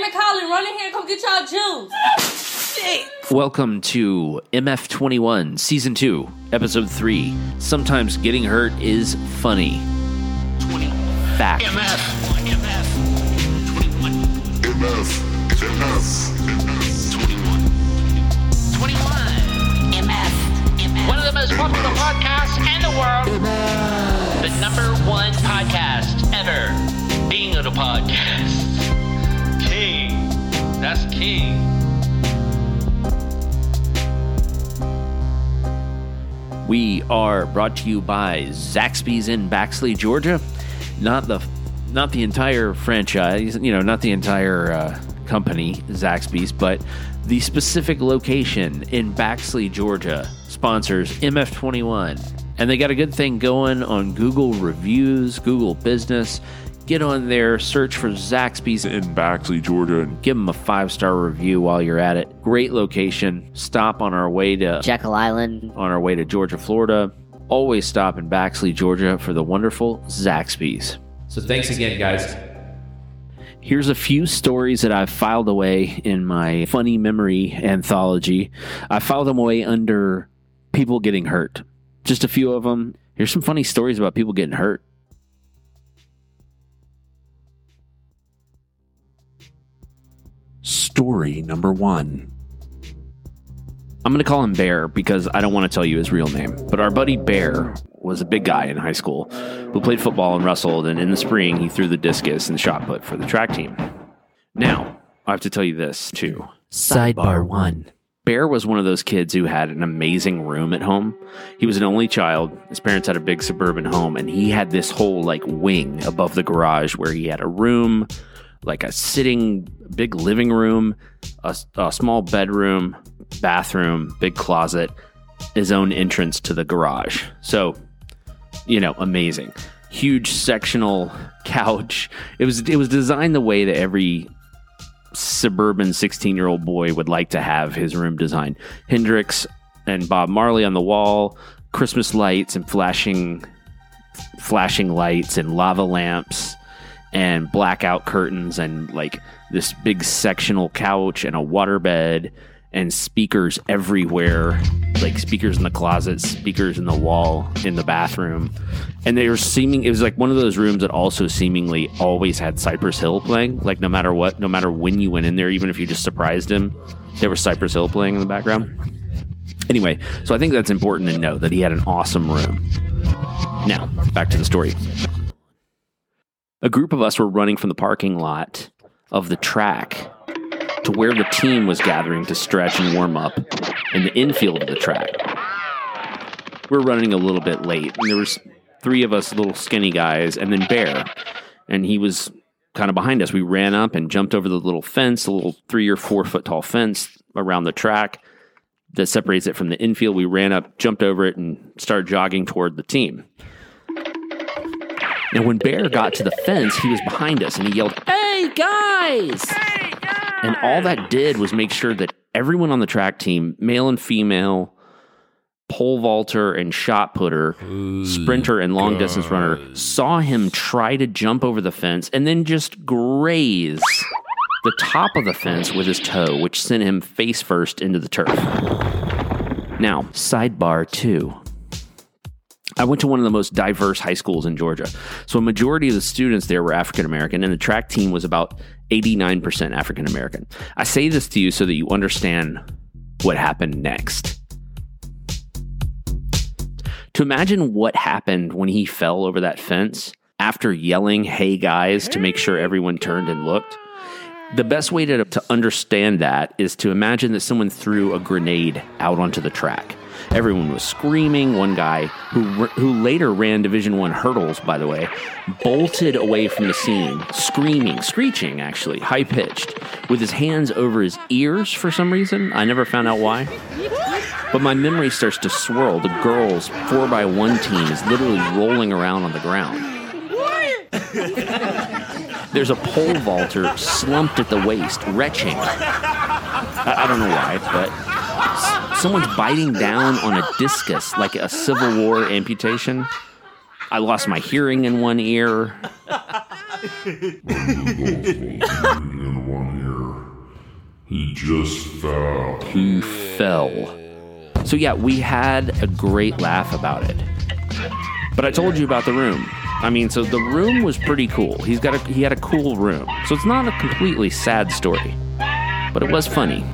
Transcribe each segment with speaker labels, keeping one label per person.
Speaker 1: Damn it, Colin, run in here and come get y'all juice.
Speaker 2: Welcome to MF21 Season 2, Episode 3. Sometimes getting hurt is funny. Fact.
Speaker 3: MF. MF. 21.
Speaker 4: MF, MF,
Speaker 3: 21. 21. MF. MF. One of the most popular podcasts in the world. The number one podcast ever. Being a podcast. King.
Speaker 2: We are brought to you by Zaxby's in Baxley, Georgia. Not the not the entire franchise, you know, not the entire uh, company, Zaxby's, but the specific location in Baxley, Georgia sponsors MF21. And they got a good thing going on Google reviews, Google Business. Get on there, search for Zaxby's
Speaker 4: in Baxley, Georgia. And
Speaker 2: give them a five star review while you're at it. Great location. Stop on our way to
Speaker 5: Jekyll Island.
Speaker 2: on our way to Georgia, Florida. Always stop in Baxley, Georgia for the wonderful Zaxby's. So thanks again, guys. Here's a few stories that I've filed away in my funny memory anthology. I filed them away under people getting hurt. Just a few of them. Here's some funny stories about people getting hurt.
Speaker 6: Story number one.
Speaker 2: I'm going to call him Bear because I don't want to tell you his real name. But our buddy Bear was a big guy in high school who played football and wrestled. And in the spring, he threw the discus and shot put for the track team. Now, I have to tell you this too.
Speaker 5: Sidebar one.
Speaker 2: Bear was one of those kids who had an amazing room at home. He was an only child. His parents had a big suburban home, and he had this whole like wing above the garage where he had a room, like a sitting big living room, a, a small bedroom, bathroom, big closet, his own entrance to the garage. So, you know, amazing. Huge sectional couch. It was it was designed the way that every suburban 16 year old boy would like to have his room designed. Hendrix and Bob Marley on the wall, Christmas lights and flashing flashing lights and lava lamps and blackout curtains and like this big sectional couch and a waterbed and speakers everywhere. Like speakers in the closet speakers in the wall in the bathroom. And they were seeming it was like one of those rooms that also seemingly always had cypress hill playing. Like no matter what no matter when you went in there even if you just surprised him there was cypress hill playing in the background. Anyway so i think that's important to know that he had an awesome room. Now back to the story a group of us were running from the parking lot of the track to where the team was gathering to stretch and warm up in the infield of the track. We were running a little bit late, and there was three of us little skinny guys, and then Bear, and he was kind of behind us. We ran up and jumped over the little fence, a little three or four foot tall fence around the track that separates it from the infield. We ran up, jumped over it, and started jogging toward the team. Now, when Bear got to the fence, he was behind us and he yelled, Hey guys! And all that did was make sure that everyone on the track team, male and female, pole vaulter and shot putter, sprinter and long distance runner, saw him try to jump over the fence and then just graze the top of the fence with his toe, which sent him face first into the turf. Now, sidebar two. I went to one of the most diverse high schools in Georgia. So a majority of the students there were African American, and the track team was about 89% African American. I say this to you so that you understand what happened next. To imagine what happened when he fell over that fence after yelling, hey guys, to make sure everyone turned and looked. The best way to, to understand that is to imagine that someone threw a grenade out onto the track. Everyone was screaming. One guy who who later ran Division One hurdles, by the way, bolted away from the scene, screaming, screeching, actually, high pitched, with his hands over his ears for some reason. I never found out why. But my memory starts to swirl. The girls' four by one team is literally rolling around on the ground. There's a pole vaulter slumped at the waist, retching. I, I don't know why, but someone's biting down on a discus like a Civil War amputation. I lost my hearing in one ear.
Speaker 4: in one ear. He just fell.
Speaker 2: He fell. So yeah, we had a great laugh about it. But I told you about the room. I mean, so the room was pretty cool. He's got a he had a cool room. So it's not a completely sad story. But it was funny.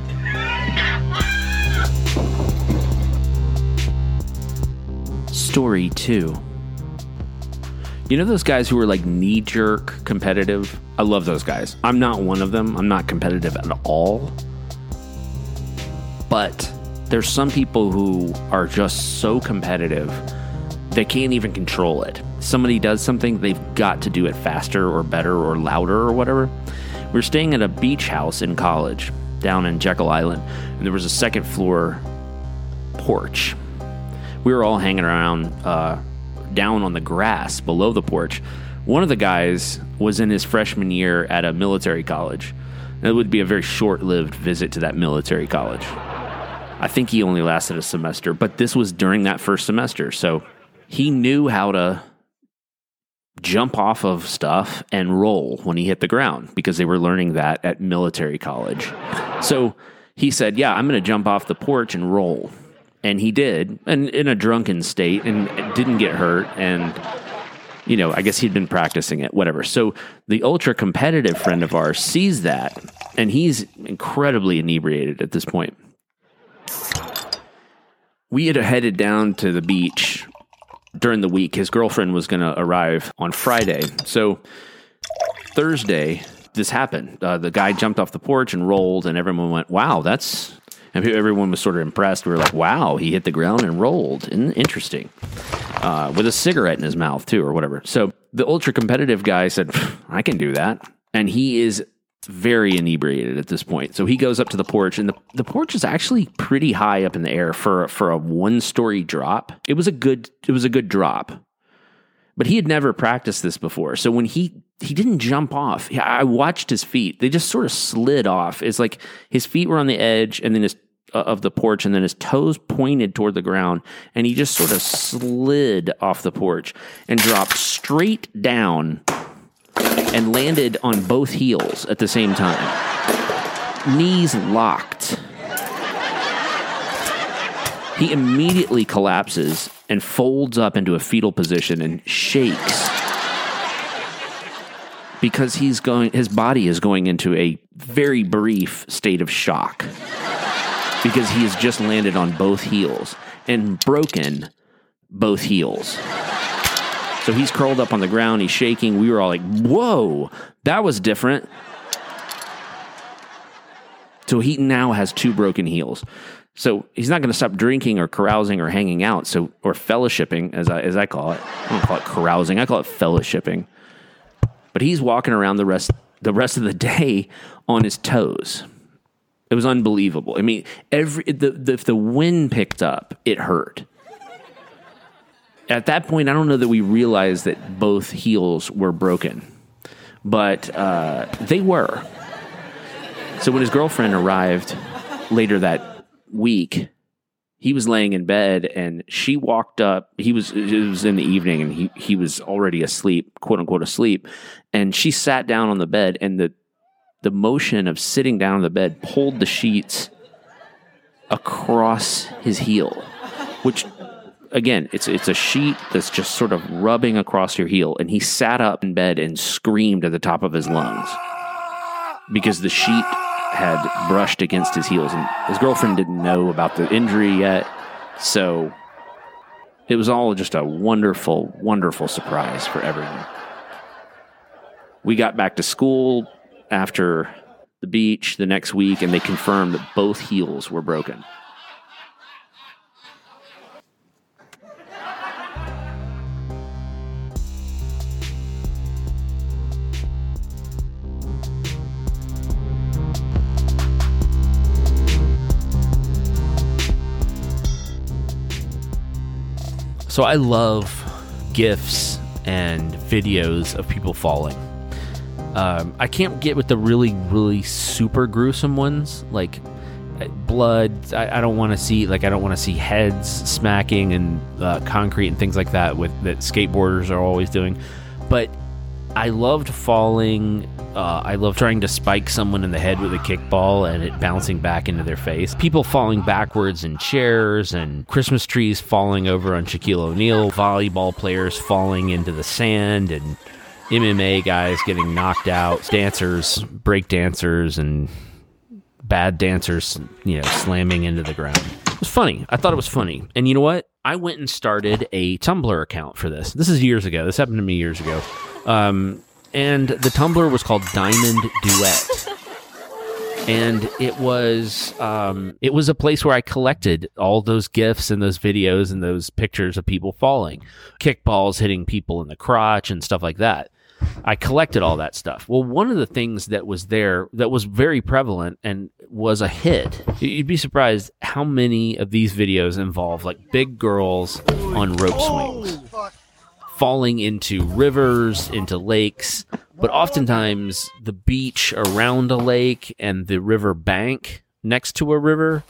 Speaker 2: Story 2. You know those guys who are like knee jerk competitive? I love those guys. I'm not one of them. I'm not competitive at all. But there's some people who are just so competitive they can't even control it. Somebody does something, they've got to do it faster or better or louder or whatever. We are staying at a beach house in college down in Jekyll Island, and there was a second floor porch. We were all hanging around uh, down on the grass below the porch. One of the guys was in his freshman year at a military college. It would be a very short lived visit to that military college. I think he only lasted a semester, but this was during that first semester. So he knew how to jump off of stuff and roll when he hit the ground because they were learning that at military college. So he said, Yeah, I'm going to jump off the porch and roll. And he did, and in a drunken state, and didn't get hurt. And, you know, I guess he'd been practicing it, whatever. So the ultra competitive friend of ours sees that, and he's incredibly inebriated at this point. We had headed down to the beach during the week. His girlfriend was going to arrive on Friday. So Thursday, this happened. Uh, the guy jumped off the porch and rolled, and everyone went, "Wow, that's." And everyone was sort of impressed. We were like, "Wow, he hit the ground and rolled. Interesting." Uh, with a cigarette in his mouth too, or whatever. So the ultra competitive guy said, "I can do that," and he is very inebriated at this point. So he goes up to the porch, and the, the porch is actually pretty high up in the air for for a one story drop. It was a good it was a good drop, but he had never practiced this before. So when he he didn't jump off, I watched his feet; they just sort of slid off. It's like his feet were on the edge, and then his uh, of the porch, and then his toes pointed toward the ground, and he just sort of slid off the porch and dropped straight down and landed on both heels at the same time. Knees locked. He immediately collapses and folds up into a fetal position and shakes because he's going his body is going into a very brief state of shock because he has just landed on both heels and broken both heels. So he's curled up on the ground, he's shaking. We were all like, whoa, that was different. So he now has two broken heels. So he's not going to stop drinking or carousing or hanging out. So or fellowshipping, as I as I call it. I don't call it carousing. I call it fellowshipping. But he's walking around the rest the rest of the day on his toes. It was unbelievable. I mean, every the, the if the wind picked up, it hurt at that point, I don't know that we realized that both heels were broken, but uh, they were. So when his girlfriend arrived later that week, he was laying in bed and she walked up. He was it was in the evening and he he was already asleep, quote unquote asleep, and she sat down on the bed and the the motion of sitting down on the bed pulled the sheets across his heel, which again, it's it's a sheet that's just sort of rubbing across your heel, and he sat up in bed and screamed at the top of his lungs because the sheet had brushed against his heels, and his girlfriend didn't know about the injury yet, so it was all just a wonderful, wonderful surprise for everyone. We got back to school after the beach the next week, and they confirmed that both heels were broken. So I love gifs and videos of people falling. Um, I can't get with the really, really super gruesome ones, like uh, blood. I, I don't want to see like I don't want to see heads smacking and uh, concrete and things like that with that skateboarders are always doing. But I loved falling. Uh, I loved trying to spike someone in the head with a kickball and it bouncing back into their face. People falling backwards in chairs and Christmas trees falling over on Shaquille O'Neal, volleyball players falling into the sand, and MMA guys getting knocked out, dancers, break dancers, and bad dancers, you know, slamming into the ground. It was funny. I thought it was funny. And you know what? I went and started a Tumblr account for this. This is years ago. This happened to me years ago. Um, and the Tumblr was called Diamond Duet. And it was um, it was a place where I collected all those gifs and those videos and those pictures of people falling, kickballs hitting people in the crotch and stuff like that. I collected all that stuff. Well, one of the things that was there that was very prevalent and was a hit, you'd be surprised how many of these videos involve like big girls on rope swings, falling into rivers, into lakes, but oftentimes the beach around a lake and the river bank next to a river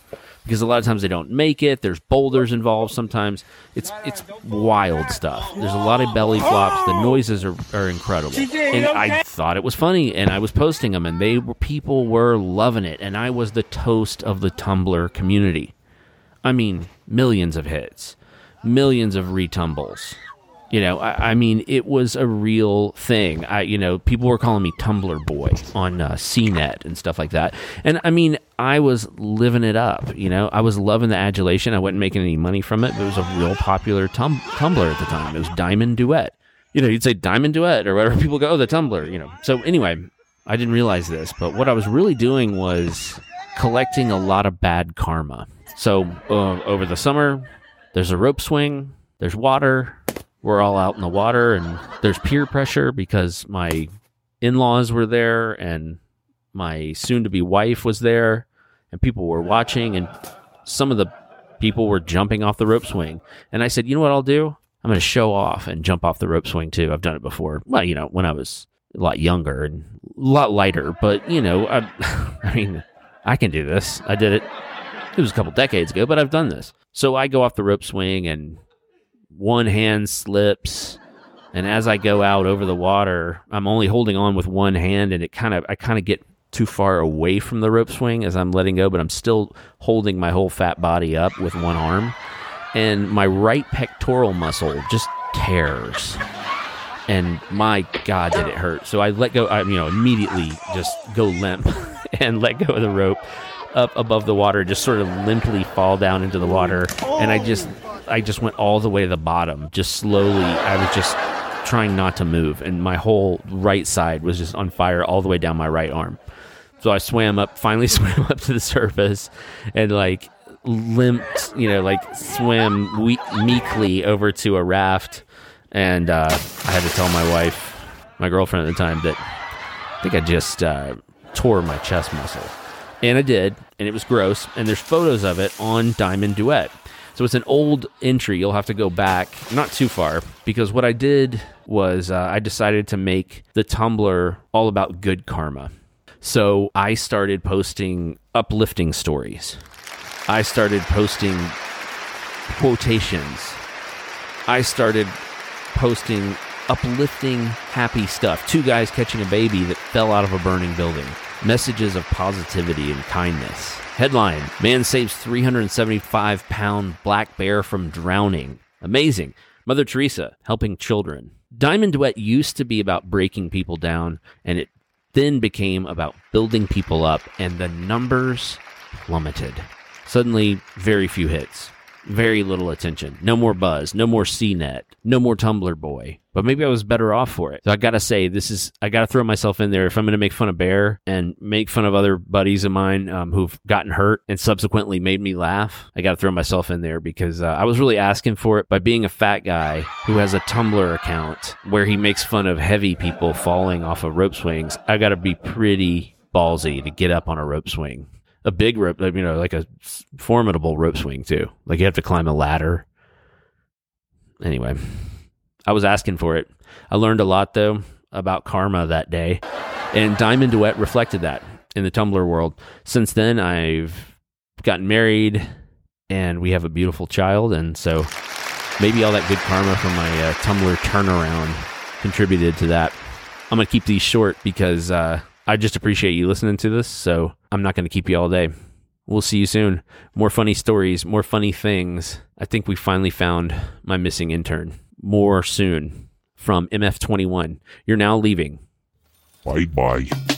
Speaker 2: because a lot of times they don't make it. There's boulders involved. Sometimes it's it's wild stuff. There's a lot of belly flops. The noises are, are incredible. And I thought it was funny, and I was posting them, and they were people were loving it, and I was the toast of the Tumblr community. I mean, millions of hits, millions of retumbles. You know, I, I mean, it was a real thing. I, you know, people were calling me Tumblr boy on uh, CNET and stuff like that. And I mean, I was living it up. You know, I was loving the adulation. I wasn't making any money from it, but it was a real popular tum- Tumblr at the time. It was Diamond Duet. You know, you'd say Diamond Duet or whatever. People go, oh, the Tumblr. You know. So anyway, I didn't realize this, but what I was really doing was collecting a lot of bad karma. So uh, over the summer, there's a rope swing. There's water we're all out in the water and there's peer pressure because my in-laws were there and my soon-to-be wife was there and people were watching and some of the people were jumping off the rope swing. And i said you know what i'll do? I'm going to show off and jump off the rope swing too. I've done it before. Well you know when i was a lot younger and a lot lighter but you know i, I mean i can do this. I did it it was a couple decades ago but i've done this. So i go off the rope swing and one hand slips and as I go out over the water, I'm only holding on with one hand and it kind of I kind of get too far away from the rope swing as I'm letting go, but I'm still holding my whole fat body up with one arm. And my right pectoral muscle just tears. And my God, did it hurt. So I let go, I, you know, immediately just go limp and let go of the rope up above the water, just sort of limply fall down into the water. And I just I just went all the way to the bottom, just slowly. I was just trying not to move, and my whole right side was just on fire all the way down my right arm. So I swam up, finally swam up to the surface, and like limped, you know, like swam we- meekly over to a raft. And uh, I had to tell my wife, my girlfriend at the time, that I think I just uh, tore my chest muscle. And I did, and it was gross. And there's photos of it on Diamond Duet. So it's an old entry. You'll have to go back not too far because what I did was uh, I decided to make the Tumblr all about good karma. So I started posting uplifting stories. I started posting quotations. I started posting uplifting, happy stuff. Two guys catching a baby that fell out of a burning building. Messages of positivity and kindness. Headline Man saves 375 pound black bear from drowning. Amazing. Mother Teresa helping children. Diamond Duet used to be about breaking people down, and it then became about building people up, and the numbers plummeted. Suddenly, very few hits, very little attention, no more buzz, no more CNET, no more Tumblr boy. But maybe I was better off for it. So I gotta say, this is I gotta throw myself in there if I'm gonna make fun of Bear and make fun of other buddies of mine um, who've gotten hurt and subsequently made me laugh. I gotta throw myself in there because uh, I was really asking for it by being a fat guy who has a Tumblr account where he makes fun of heavy people falling off of rope swings. I gotta be pretty ballsy to get up on a rope swing a big rope, you know, like a formidable rope swing too. Like you have to climb a ladder. Anyway, I was asking for it. I learned a lot though about karma that day, and Diamond Duet reflected that in the Tumblr world. Since then, I've gotten married, and we have a beautiful child, and so maybe all that good karma from my uh, Tumblr turnaround contributed to that. I'm to keep these short because uh, I just appreciate you listening to this. So I'm not going to keep you all day. We'll see you soon. More funny stories, more funny things. I think we finally found my missing intern. More soon from MF21. You're now leaving.
Speaker 4: Bye bye.